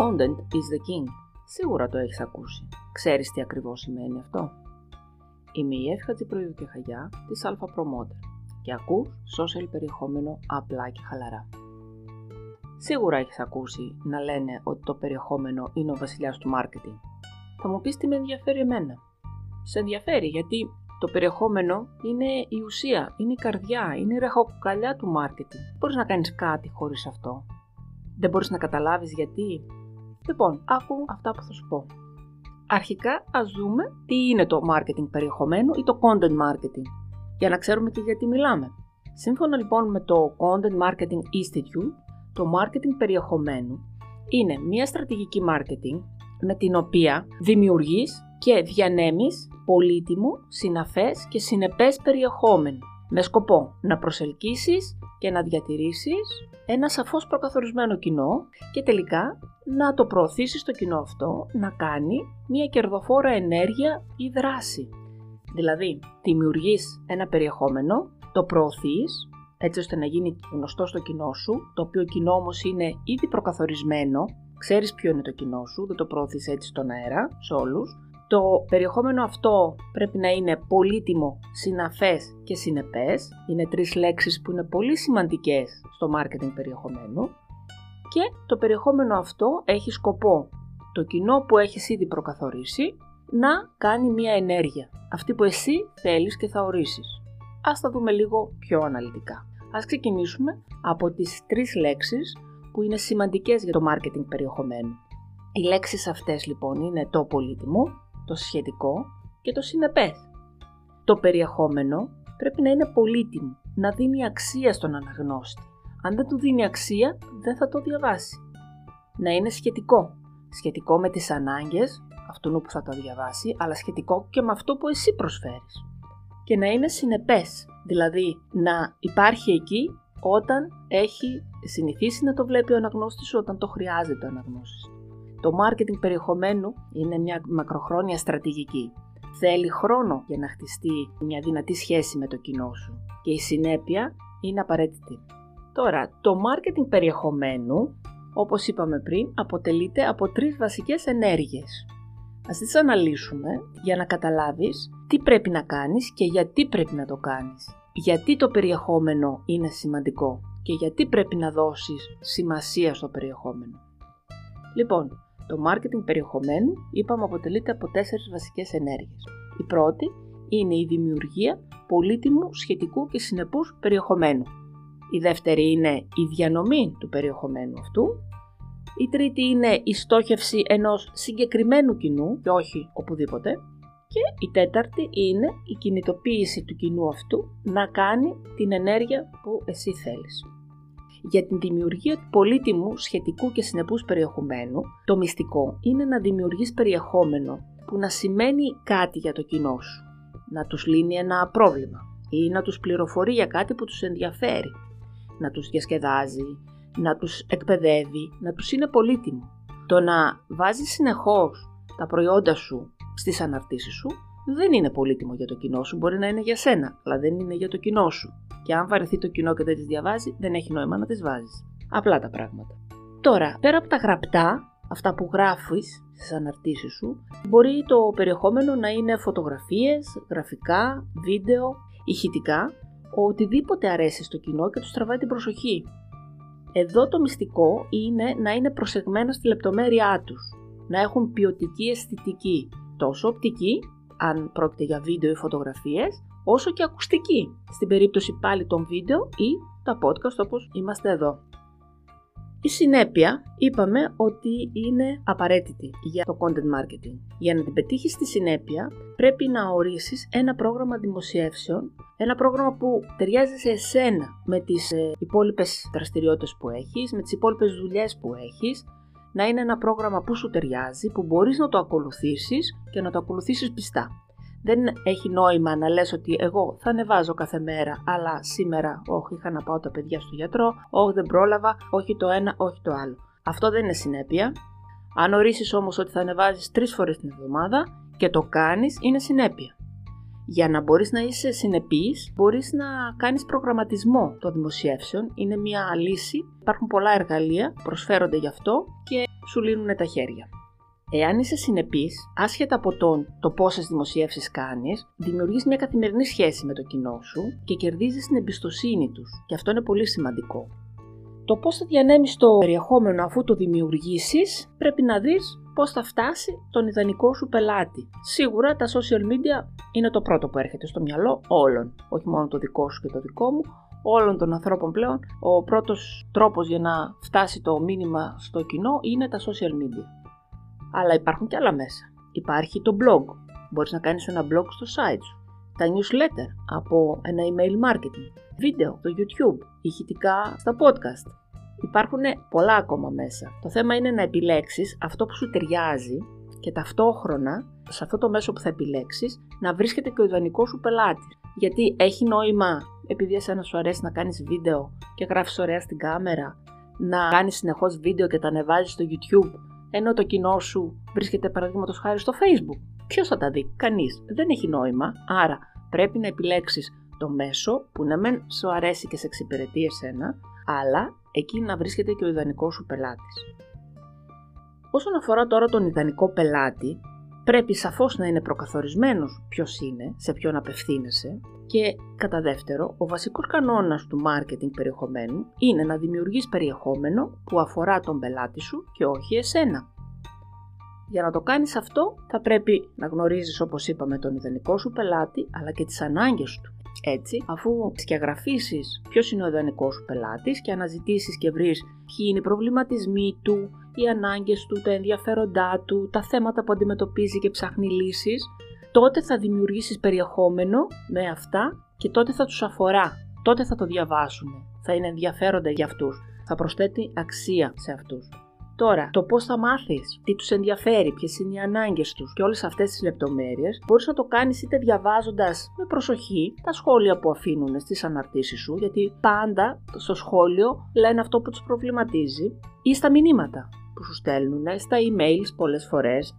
Content is the king. Σίγουρα το έχεις ακούσει. Ξέρεις τι ακριβώς σημαίνει αυτό. Είμαι η Εύχατζη Χαγιά της Alpha Promoter και ακούς social περιεχόμενο απλά και χαλαρά. Σίγουρα έχεις ακούσει να λένε ότι το περιεχόμενο είναι ο βασιλιάς του marketing. Θα μου πεις τι με ενδιαφέρει εμένα. Σε ενδιαφέρει γιατί το περιεχόμενο είναι η ουσία, είναι η καρδιά, είναι η ρεχοκοκαλιά του marketing. Μπορείς να κάνεις κάτι χωρίς αυτό. Δεν μπορείς να καταλάβεις γιατί. Λοιπόν, άκου αυτά που θα σου πω. Αρχικά ας δούμε τι είναι το marketing περιεχομένου ή το content marketing, για να ξέρουμε και γιατί μιλάμε. Σύμφωνα λοιπόν με το Content Marketing Institute, το marketing περιεχομένου είναι μια στρατηγική marketing με την οποία δημιουργείς και διανέμεις πολύτιμο, συναφές και συνεπές περιεχόμενο με σκοπό να προσελκύσεις και να διατηρήσεις ένα σαφώς προκαθορισμένο κοινό και τελικά να το προωθήσεις το κοινό αυτό να κάνει μια κερδοφόρα ενέργεια ή δράση. Δηλαδή, δημιουργείς ένα περιεχόμενο, το προωθείς έτσι ώστε να γίνει γνωστό στο κοινό σου, το οποίο κοινό όμως είναι ήδη προκαθορισμένο, ξέρεις ποιο είναι το κοινό σου, δεν το προωθείς έτσι στον αέρα, σε όλους, το περιεχόμενο αυτό πρέπει να είναι πολύτιμο, συναφές και συνεπές. Είναι τρεις λέξεις που είναι πολύ σημαντικές στο marketing περιεχομένου. Και το περιεχόμενο αυτό έχει σκοπό το κοινό που έχεις ήδη προκαθορίσει να κάνει μία ενέργεια. Αυτή που εσύ θέλεις και θα ορίσεις. Ας τα δούμε λίγο πιο αναλυτικά. Ας ξεκινήσουμε από τις τρεις λέξεις που είναι σημαντικές για το marketing περιεχομένου. Οι λέξεις αυτές λοιπόν είναι το πολύτιμο, το σχετικό και το συνεπές. Το περιεχόμενο πρέπει να είναι πολύτιμο, να δίνει αξία στον αναγνώστη. Αν δεν του δίνει αξία, δεν θα το διαβάσει. Να είναι σχετικό. Σχετικό με τις ανάγκες αυτού που θα το διαβάσει, αλλά σχετικό και με αυτό που εσύ προσφέρεις. Και να είναι συνεπές, δηλαδή να υπάρχει εκεί όταν έχει συνηθίσει να το βλέπει ο αναγνώστης όταν το χρειάζεται ο αναγνώστης. Το marketing περιεχομένου είναι μια μακροχρόνια στρατηγική. Θέλει χρόνο για να χτιστεί μια δυνατή σχέση με το κοινό σου και η συνέπεια είναι απαραίτητη. Τώρα, το marketing περιεχομένου, όπως είπαμε πριν, αποτελείται από τρεις βασικές ενέργειες. Ας τις αναλύσουμε για να καταλάβεις τι πρέπει να κάνεις και γιατί πρέπει να το κάνεις. Γιατί το περιεχόμενο είναι σημαντικό και γιατί πρέπει να δώσεις σημασία στο περιεχόμενο. Λοιπόν, το marketing περιεχομένου είπαμε αποτελείται από τέσσερις βασικές ενέργειες. Η πρώτη είναι η δημιουργία πολύτιμου, σχετικού και συνεπούς περιεχομένου. Η δεύτερη είναι η διανομή του περιεχομένου αυτού. Η τρίτη είναι η στόχευση ενός συγκεκριμένου κοινού και όχι οπουδήποτε. Και η τέταρτη είναι η κινητοποίηση του κοινού αυτού να κάνει την ενέργεια που εσύ θέλεις για την δημιουργία του πολύτιμου, σχετικού και συνεπούς περιεχομένου, το μυστικό είναι να δημιουργείς περιεχόμενο που να σημαίνει κάτι για το κοινό σου, να τους λύνει ένα πρόβλημα ή να τους πληροφορεί για κάτι που τους ενδιαφέρει, να τους διασκεδάζει, να τους εκπαιδεύει, να τους είναι πολύτιμο. Το να βάζεις συνεχώς τα προϊόντα σου στις αναρτήσεις σου δεν είναι πολύτιμο για το κοινό σου, μπορεί να είναι για σένα, αλλά δεν είναι για το κοινό σου. Και αν βαρεθεί το κοινό και δεν τις διαβάζει, δεν έχει νόημα να τις βάζεις. Απλά τα πράγματα. Τώρα, πέρα από τα γραπτά, αυτά που γράφεις στις αναρτήσεις σου, μπορεί το περιεχόμενο να είναι φωτογραφίες, γραφικά, βίντεο, ηχητικά, οτιδήποτε αρέσει στο κοινό και τους τραβάει την προσοχή. Εδώ το μυστικό είναι να είναι προσεγμένα στη λεπτομέρειά τους, να έχουν ποιοτική αισθητική, τόσο οπτική αν πρόκειται για βίντεο ή φωτογραφίες, όσο και ακουστική, στην περίπτωση πάλι των βίντεο ή τα podcast όπως είμαστε εδώ. Η συνέπεια είπαμε ότι είναι απαραίτητη για το content marketing. Για να την πετύχεις τη συνέπεια πρέπει να ορίσεις ένα πρόγραμμα δημοσιεύσεων, ένα πρόγραμμα που ταιριάζει σε εσένα με τις ε, υπόλοιπες δραστηριότητες που έχεις, με τις υπόλοιπες δουλειές που έχεις, να είναι ένα πρόγραμμα που σου ταιριάζει, που μπορείς να το ακολουθήσεις και να το ακολουθήσεις πιστά. Δεν έχει νόημα να λες ότι εγώ θα ανεβάζω κάθε μέρα, αλλά σήμερα όχι είχα να πάω τα παιδιά στο γιατρό, όχι δεν πρόλαβα, όχι το ένα, όχι το άλλο. Αυτό δεν είναι συνέπεια. Αν ορίσεις όμως ότι θα ανεβάζεις τρεις φορές την εβδομάδα και το κάνεις, είναι συνέπεια. Για να μπορείς να είσαι συνεπής, μπορείς να κάνεις προγραμματισμό των δημοσιεύσεων. Είναι μια λύση, υπάρχουν πολλά εργαλεία, προσφέρονται γι' αυτό και σου λύνουν τα χέρια. Εάν είσαι συνεπής, άσχετα από τον το πόσες δημοσιεύσεις κάνεις, δημιουργείς μια καθημερινή σχέση με το κοινό σου και κερδίζεις την εμπιστοσύνη τους. Και αυτό είναι πολύ σημαντικό. Το πώς θα διανέμεις το περιεχόμενο αφού το δημιουργήσεις, πρέπει να δεις πώς θα φτάσει τον ιδανικό σου πελάτη. Σίγουρα τα social media είναι το πρώτο που έρχεται στο μυαλό όλων, όχι μόνο το δικό σου και το δικό μου, όλων των ανθρώπων πλέον. Ο πρώτος τρόπος για να φτάσει το μήνυμα στο κοινό είναι τα social media. Αλλά υπάρχουν και άλλα μέσα. Υπάρχει το blog. Μπορείς να κάνεις ένα blog στο site σου. Τα newsletter από ένα email marketing. Βίντεο, το YouTube, ηχητικά στα podcast. Υπάρχουν πολλά ακόμα μέσα. Το θέμα είναι να επιλέξεις αυτό που σου ταιριάζει και ταυτόχρονα σε αυτό το μέσο που θα επιλέξεις να βρίσκεται και ο ιδανικός σου πελάτης. Γιατί έχει νόημα, επειδή εσένα σου αρέσει να κάνεις βίντεο και γράφεις ωραία στην κάμερα, να κάνεις συνεχώς βίντεο και τα ανεβάζεις στο YouTube, ενώ το κοινό σου βρίσκεται παραδείγματος χάρη στο Facebook. Ποιος θα τα δει, κανείς. Δεν έχει νόημα. Άρα πρέπει να επιλέξεις το μέσο που να μεν σου αρέσει και σε εξυπηρετεί εσένα, αλλά εκεί να βρίσκεται και ο ιδανικός σου πελάτης. Όσον αφορά τώρα τον ιδανικό πελάτη, πρέπει σαφώς να είναι προκαθορισμένος ποιος είναι, σε ποιον απευθύνεσαι και κατά δεύτερο, ο βασικός κανόνας του marketing περιεχομένου είναι να δημιουργείς περιεχόμενο που αφορά τον πελάτη σου και όχι εσένα. Για να το κάνεις αυτό θα πρέπει να γνωρίζεις όπως είπαμε τον ιδανικό σου πελάτη αλλά και τις ανάγκες του. Έτσι, αφού σκιαγραφίσει ποιος είναι ο ιδανικός σου πελάτης και αναζητήσεις και βρεις ποιοι είναι οι προβληματισμοί του, οι ανάγκες του, τα ενδιαφέροντά του, τα θέματα που αντιμετωπίζει και ψάχνει λύσεις, τότε θα δημιουργήσεις περιεχόμενο με αυτά και τότε θα τους αφορά. Τότε θα το διαβάσουν. Θα είναι ενδιαφέροντα για αυτούς. Θα προσθέτει αξία σε αυτούς. Τώρα, το πώς θα μάθεις, τι τους ενδιαφέρει, ποιες είναι οι ανάγκες τους και όλες αυτές τις λεπτομέρειες, μπορείς να το κάνεις είτε διαβάζοντας με προσοχή τα σχόλια που αφήνουν στις αναρτήσεις σου, γιατί πάντα στο σχόλιο λένε αυτό που τους προβληματίζει, ή στα μηνύματα που σου στέλνουν, στα emails πολλές φορές,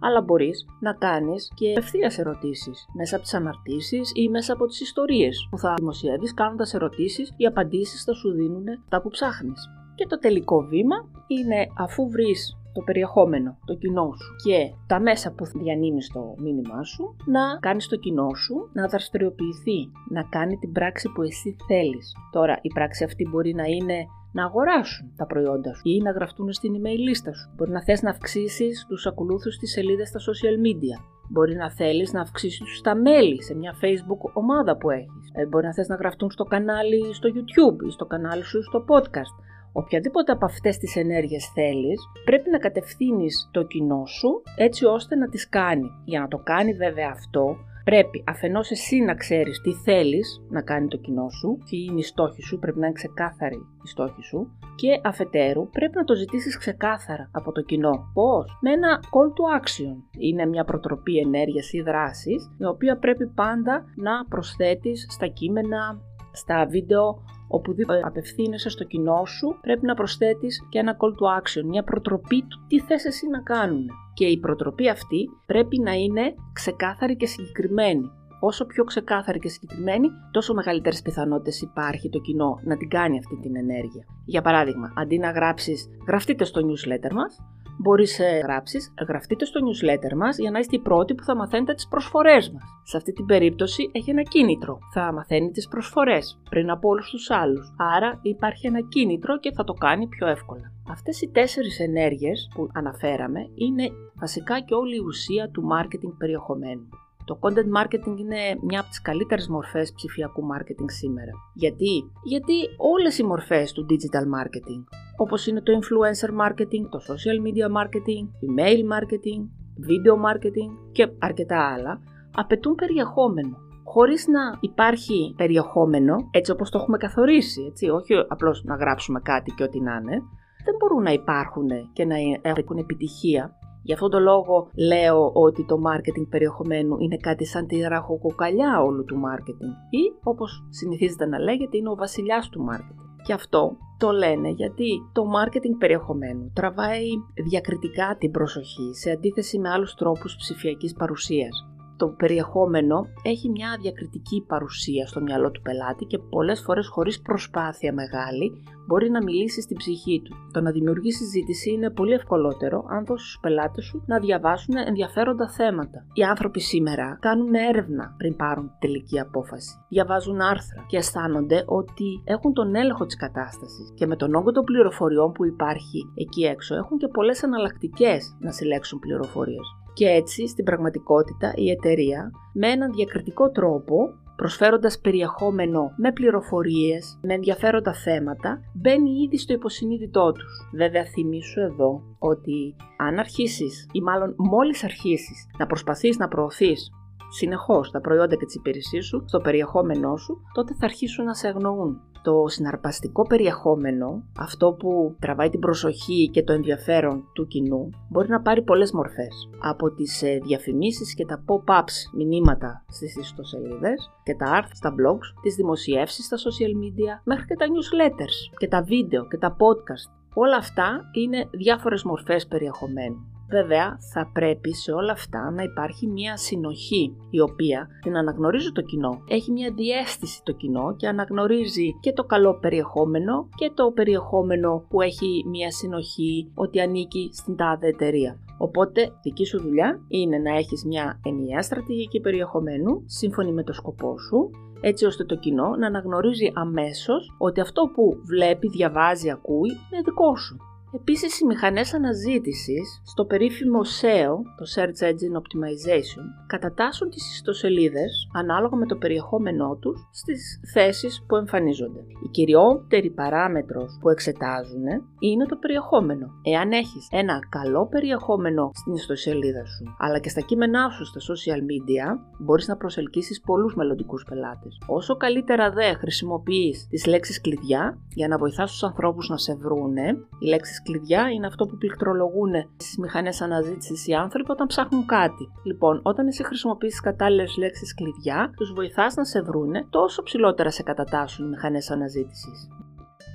αλλά μπορείς να κάνεις και ευθεία ερωτήσεις μέσα από τις αναρτήσεις ή μέσα από τις ιστορίες που θα δημοσιεύεις κάνοντας ερωτήσεις, οι απαντήσεις θα σου δίνουν τα που ψάχνεις. Και το τελικό βήμα είναι αφού βρεις το περιεχόμενο, το κοινό σου και τα μέσα που διανύμεις το μήνυμά σου, να κάνεις το κοινό σου να δραστηριοποιηθεί, να κάνει την πράξη που εσύ θέλεις. Τώρα η πράξη αυτή μπορεί να είναι να αγοράσουν τα προϊόντα σου ή να γραφτούν στην email λίστα σου. Μπορεί να θες να αυξήσεις τους ακολούθους στις σελίδες στα social media. Μπορεί να θέλεις να αυξήσεις τα μέλη σε μια facebook ομάδα που έχεις. Ε, μπορεί να θες να γραφτούν στο κανάλι στο YouTube ή στο κανάλι σου στο podcast. Οποιαδήποτε από αυτές τις ενέργειες θέλεις, πρέπει να κατευθύνεις το κοινό σου έτσι ώστε να τις κάνει. Για να το κάνει βέβαια αυτό, πρέπει αφενός εσύ να ξέρεις τι θέλεις να κάνει το κοινό σου, τι είναι οι στόχοι σου, πρέπει να είναι ξεκάθαρη η στόχη σου και αφετέρου πρέπει να το ζητήσεις ξεκάθαρα από το κοινό. Πώς; Με ένα call to action. Είναι μια προτροπή ενέργειας ή δράσης, η οποία πρέπει πάντα να προσθέτεις στα κείμενα, στα βίντεο οπουδήποτε απευθύνεσαι στο κοινό σου, πρέπει να προσθέτεις και ένα call to action, μια προτροπή του τι θες εσύ να κάνουν. Και η προτροπή αυτή πρέπει να είναι ξεκάθαρη και συγκεκριμένη. Όσο πιο ξεκάθαρη και συγκεκριμένη, τόσο μεγαλύτερες πιθανότητες υπάρχει το κοινό να την κάνει αυτή την ενέργεια. Για παράδειγμα, αντί να γράψεις, γραφτείτε στο newsletter μας, μπορείς να γράψεις, γραφτείτε στο newsletter μας για να είστε οι πρώτοι που θα μαθαίνετε τις προσφορές μας. Σε αυτή την περίπτωση έχει ένα κίνητρο. Θα μαθαίνει τις προσφορές πριν από όλους τους άλλους. Άρα υπάρχει ένα κίνητρο και θα το κάνει πιο εύκολα. Αυτές οι τέσσερις ενέργειες που αναφέραμε είναι βασικά και όλη η ουσία του marketing περιεχομένου. Το content marketing είναι μια από τις καλύτερες μορφές ψηφιακού marketing σήμερα. Γιατί; Γιατί όλες οι μορφές του digital marketing, όπως είναι το influencer marketing, το social media marketing, email marketing, video marketing και αρκετά άλλα, απαιτούν περιεχόμενο. Χωρίς να υπάρχει περιεχόμενο, έτσι όπως το έχουμε καθορίσει, έτσι, όχι απλώς να γράψουμε κάτι και ό,τι να είναι, δεν μπορούν να υπάρχουν και να έχουν επιτυχία Γι' αυτόν τον λόγο λέω ότι το marketing περιεχομένου είναι κάτι σαν τη ραχοκοκαλιά όλου του marketing ή όπως συνηθίζεται να λέγεται είναι ο βασιλιάς του marketing. Και αυτό το λένε γιατί το marketing περιεχομένου τραβάει διακριτικά την προσοχή σε αντίθεση με άλλους τρόπους ψηφιακής παρουσίας. Το περιεχόμενο έχει μια διακριτική παρουσία στο μυαλό του πελάτη και πολλές φορές χωρίς προσπάθεια μεγάλη μπορεί να μιλήσει στην ψυχή του. Το να δημιουργήσει συζήτηση είναι πολύ ευκολότερο αν δώσει στους πελάτες σου να διαβάσουν ενδιαφέροντα θέματα. Οι άνθρωποι σήμερα κάνουν έρευνα πριν πάρουν τελική απόφαση. Διαβάζουν άρθρα και αισθάνονται ότι έχουν τον έλεγχο της κατάστασης και με τον όγκο των πληροφοριών που υπάρχει εκεί έξω έχουν και πολλές εναλλακτικές να συλλέξουν πληροφορίες. Και έτσι, στην πραγματικότητα, η εταιρεία με έναν διακριτικό τρόπο προσφέροντας περιεχόμενο με πληροφορίες, με ενδιαφέροντα θέματα, μπαίνει ήδη στο υποσυνείδητό τους. Βέβαια θυμίσου εδώ ότι αν αρχίσεις ή μάλλον μόλις αρχίσεις να προσπαθείς να προωθείς συνεχώς τα προϊόντα και τις υπηρεσίες σου στο περιεχόμενό σου, τότε θα αρχίσουν να σε αγνοούν. Το συναρπαστικό περιεχόμενο, αυτό που τραβάει την προσοχή και το ενδιαφέρον του κοινού, μπορεί να πάρει πολλές μορφές. Από τις ε, διαφημίσεις και τα pop-ups μηνύματα στις ιστοσελίδες και τα άρθρα στα blogs, τις δημοσιεύσεις στα social media, μέχρι και τα newsletters και τα βίντεο και τα podcast. Όλα αυτά είναι διάφορες μορφές περιεχομένου. Βέβαια, θα πρέπει σε όλα αυτά να υπάρχει μια συνοχή, η οποία την αναγνωρίζει το κοινό. Έχει μια διέστηση το κοινό και αναγνωρίζει και το καλό περιεχόμενο και το περιεχόμενο που έχει μια συνοχή ότι ανήκει στην τάδε εταιρεία. Οπότε, δική σου δουλειά είναι να έχεις μια ενιαία στρατηγική περιεχομένου, σύμφωνη με το σκοπό σου, έτσι ώστε το κοινό να αναγνωρίζει αμέσως ότι αυτό που βλέπει, διαβάζει, ακούει είναι δικό σου. Επίσης, οι μηχανές αναζήτησης στο περίφημο SEO, το Search Engine Optimization, κατατάσσουν τις ιστοσελίδες ανάλογα με το περιεχόμενό τους στις θέσεις που εμφανίζονται. Η κυριότερη παράμετρος που εξετάζουν είναι το περιεχόμενο. Εάν έχεις ένα καλό περιεχόμενο στην ιστοσελίδα σου, αλλά και στα κείμενά σου στα social media, μπορείς να προσελκύσεις πολλούς μελλοντικούς πελάτες. Όσο καλύτερα δε χρησιμοποιείς τις λέξεις κλειδιά για να βοηθάς τους ανθρώπους να σε βρούνε, οι λέξεις κλειδιά είναι αυτό που πληκτρολογούν στις μηχανές αναζήτησης οι άνθρωποι όταν ψάχνουν κάτι. Λοιπόν, όταν εσύ χρησιμοποιήσει κατάλληλες λέξεις κλειδιά, τους βοηθάς να σε βρούνε, τόσο ψηλότερα σε κατατάσσουν οι μηχανές αναζήτησης.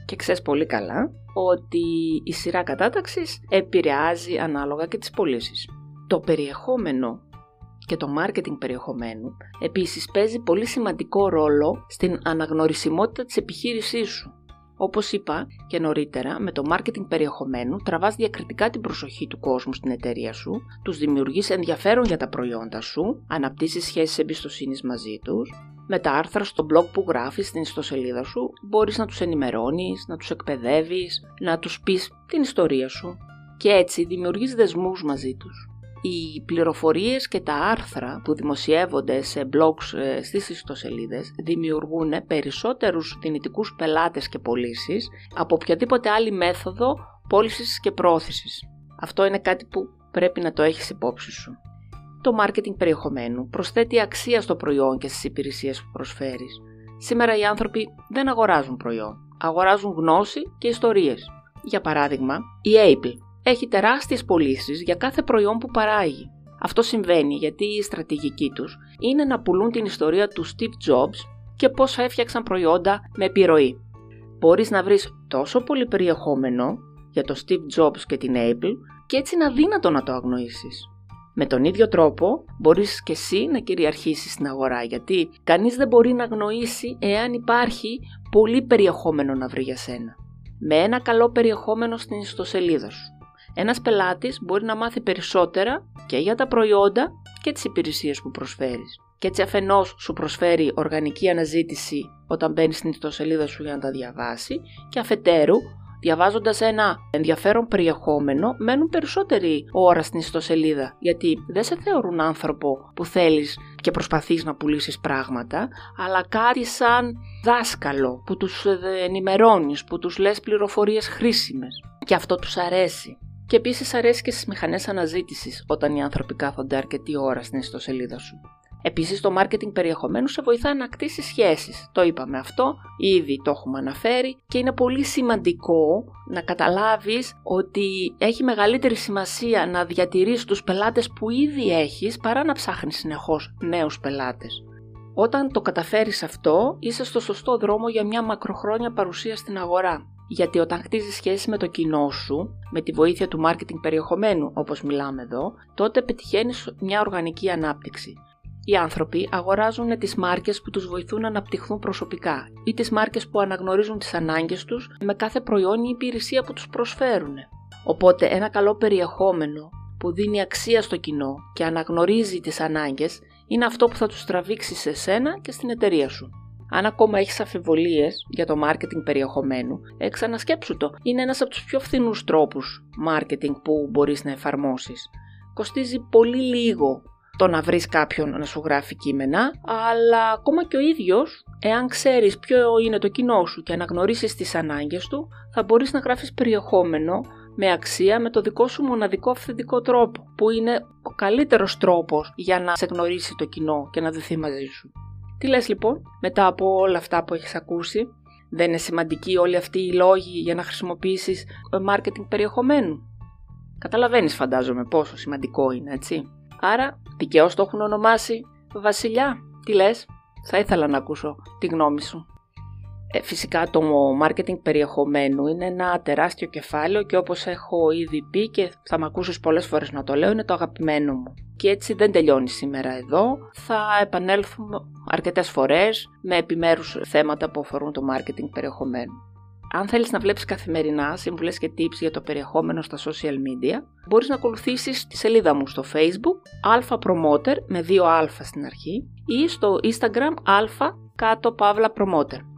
Και ξέρεις πολύ καλά ότι η σειρά κατάταξης επηρεάζει ανάλογα και τις πωλήσεις. Το περιεχόμενο και το marketing περιεχομένου επίσης παίζει πολύ σημαντικό ρόλο στην αναγνωρισιμότητα της επιχείρησής σου. Όπως είπα και νωρίτερα, με το marketing περιεχομένου τραβάς διακριτικά την προσοχή του κόσμου στην εταιρεία σου, τους δημιουργείς ενδιαφέρον για τα προϊόντα σου, αναπτύσσεις σχέσεις εμπιστοσύνης μαζί τους, με τα άρθρα στο blog που γράφεις στην ιστοσελίδα σου, μπορείς να τους ενημερώνεις, να τους εκπαιδεύεις, να τους πεις την ιστορία σου. Και έτσι δημιουργείς δεσμούς μαζί τους οι πληροφορίες και τα άρθρα που δημοσιεύονται σε blogs ε, στις ιστοσελίδες δημιουργούν περισσότερους δυνητικούς πελάτες και πωλήσεις από οποιαδήποτε άλλη μέθοδο πώλησης και πρόθεσης. Αυτό είναι κάτι που πρέπει να το έχεις υπόψη σου. Το marketing περιεχομένου προσθέτει αξία στο προϊόν και στις υπηρεσίες που προσφέρεις. Σήμερα οι άνθρωποι δεν αγοράζουν προϊόν, αγοράζουν γνώση και ιστορίες. Για παράδειγμα, η Apple έχει τεράστιες πωλήσεις για κάθε προϊόν που παράγει. Αυτό συμβαίνει γιατί η στρατηγική τους είναι να πουλούν την ιστορία του Steve Jobs και πώς έφτιαξαν προϊόντα με επιρροή. Μπορείς να βρεις τόσο πολύ περιεχόμενο για το Steve Jobs και την Apple και έτσι είναι αδύνατο να το αγνοήσεις. Με τον ίδιο τρόπο μπορείς και εσύ να κυριαρχήσεις στην αγορά γιατί κανείς δεν μπορεί να αγνοήσει εάν υπάρχει πολύ περιεχόμενο να βρει για σένα. Με ένα καλό περιεχόμενο στην ιστοσελίδα σου ένας πελάτης μπορεί να μάθει περισσότερα και για τα προϊόντα και τις υπηρεσίες που προσφέρεις. Και έτσι αφενός σου προσφέρει οργανική αναζήτηση όταν μπαίνεις στην ιστοσελίδα σου για να τα διαβάσει και αφετέρου διαβάζοντας ένα ενδιαφέρον περιεχόμενο μένουν περισσότερη ώρα στην ιστοσελίδα γιατί δεν σε θεωρούν άνθρωπο που θέλεις και προσπαθείς να πουλήσεις πράγματα αλλά κάτι σαν δάσκαλο που τους ενημερώνεις, που τους λες πληροφορίες χρήσιμες και αυτό τους αρέσει. Και επίσης αρέσει και στις μηχανές αναζήτησης όταν οι άνθρωποι κάθονται αρκετή ώρα στην ιστοσελίδα σου. Επίσης, το marketing περιεχομένου σε βοηθά να κτίσεις σχέσεις. Το είπαμε αυτό, ήδη το έχουμε αναφέρει και είναι πολύ σημαντικό να καταλάβεις ότι έχει μεγαλύτερη σημασία να διατηρήσει τους πελάτες που ήδη έχεις παρά να ψάχνεις συνεχώς νέους πελάτες. Όταν το καταφέρεις αυτό, είσαι στο σωστό δρόμο για μια μακροχρόνια παρουσία στην αγορά. Γιατί όταν χτίζεις σχέση με το κοινό σου, με τη βοήθεια του marketing περιεχομένου όπως μιλάμε εδώ, τότε πετυχαίνεις μια οργανική ανάπτυξη. Οι άνθρωποι αγοράζουν τις μάρκες που τους βοηθούν να αναπτυχθούν προσωπικά ή τις μάρκες που αναγνωρίζουν τις ανάγκες τους με κάθε προϊόν ή υπηρεσία που τους προσφέρουν. Οπότε ένα καλό περιεχόμενο που δίνει αξία στο κοινό και αναγνωρίζει τις ανάγκες είναι αυτό που θα τους τραβήξει σε σένα και στην εταιρεία σου. Αν ακόμα έχεις αφιβολίες για το marketing περιεχομένου, ε, ξανασκέψου το. Είναι ένας από τους πιο φθηνούς τρόπους marketing που μπορείς να εφαρμόσεις. Κοστίζει πολύ λίγο το να βρεις κάποιον να σου γράφει κείμενα, αλλά ακόμα και ο ίδιος, εάν ξέρεις ποιο είναι το κοινό σου και αναγνωρίσεις τις ανάγκες του, θα μπορείς να γράφεις περιεχόμενο με αξία με το δικό σου μοναδικό αυθεντικό τρόπο, που είναι ο καλύτερος τρόπος για να σε γνωρίσει το κοινό και να δεθεί μαζί σου. Τι λες λοιπόν, μετά από όλα αυτά που έχεις ακούσει, δεν είναι σημαντικοί όλοι αυτοί οι λόγοι για να χρησιμοποιήσεις ε, marketing περιεχομένου; Καταλαβαίνεις φαντάζομαι πόσο σημαντικό είναι, έτσι. Άρα, δικαίως το έχουν ονομάσει Βασιλιά. Τι λες, θα ήθελα να ακούσω τη γνώμη σου. Ε, φυσικά το marketing περιεχομένου είναι ένα τεράστιο κεφάλαιο και όπως έχω ήδη πει και θα με ακούσεις πολλές φορές να το λέω είναι το αγαπημένο μου. Και έτσι δεν τελειώνει σήμερα εδώ, θα επανέλθουμε αρκετές φορές με επιμέρους θέματα που αφορούν το marketing περιεχομένου. Αν θέλεις να βλέπεις καθημερινά συμβουλές και tips για το περιεχόμενο στα social media, μπορείς να ακολουθήσεις τη σελίδα μου στο facebook Alpha Promoter με δύο α στην αρχή ή στο instagram Alpha κάτω παύλα Promoter.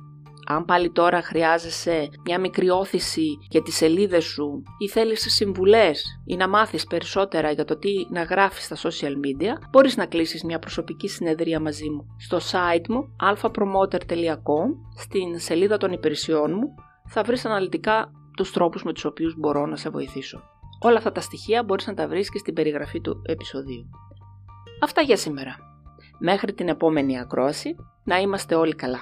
Αν πάλι τώρα χρειάζεσαι μια μικρή όθηση για τις σελίδες σου ή θέλεις συμβουλές ή να μάθεις περισσότερα για το τι να γράφεις στα social media, μπορείς να κλείσεις μια προσωπική συνεδρία μαζί μου στο site μου alphapromoter.com στην σελίδα των υπηρεσιών μου θα βρεις αναλυτικά τους τρόπους με τους οποίους μπορώ να σε βοηθήσω. Όλα αυτά τα στοιχεία μπορείς να τα βρεις και στην περιγραφή του επεισοδίου. Αυτά για σήμερα. Μέχρι την επόμενη ακρόαση, να είμαστε όλοι καλά.